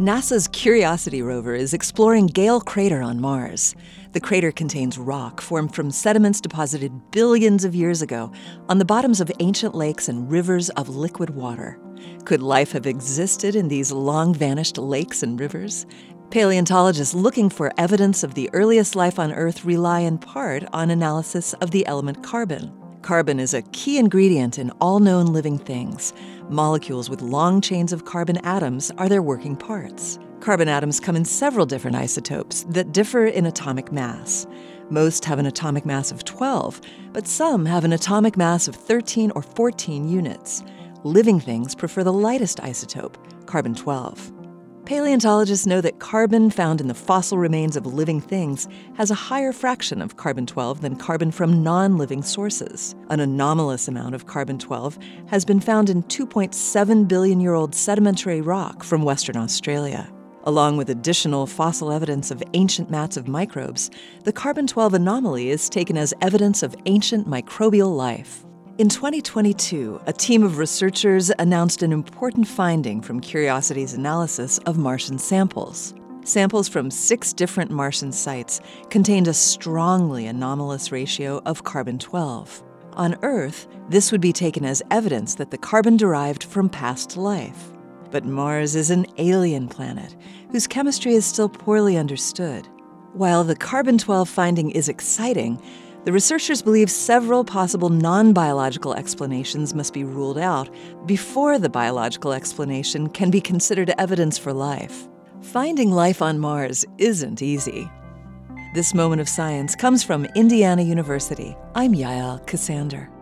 NASA's Curiosity rover is exploring Gale Crater on Mars. The crater contains rock formed from sediments deposited billions of years ago on the bottoms of ancient lakes and rivers of liquid water. Could life have existed in these long vanished lakes and rivers? Paleontologists looking for evidence of the earliest life on Earth rely in part on analysis of the element carbon. Carbon is a key ingredient in all known living things. Molecules with long chains of carbon atoms are their working parts. Carbon atoms come in several different isotopes that differ in atomic mass. Most have an atomic mass of 12, but some have an atomic mass of 13 or 14 units. Living things prefer the lightest isotope, carbon 12. Paleontologists know that carbon found in the fossil remains of living things has a higher fraction of carbon 12 than carbon from non living sources. An anomalous amount of carbon 12 has been found in 2.7 billion year old sedimentary rock from Western Australia. Along with additional fossil evidence of ancient mats of microbes, the carbon 12 anomaly is taken as evidence of ancient microbial life. In 2022, a team of researchers announced an important finding from Curiosity's analysis of Martian samples. Samples from six different Martian sites contained a strongly anomalous ratio of carbon 12. On Earth, this would be taken as evidence that the carbon derived from past life. But Mars is an alien planet whose chemistry is still poorly understood. While the carbon 12 finding is exciting, the researchers believe several possible non biological explanations must be ruled out before the biological explanation can be considered evidence for life. Finding life on Mars isn't easy. This moment of science comes from Indiana University. I'm Yael Ksander.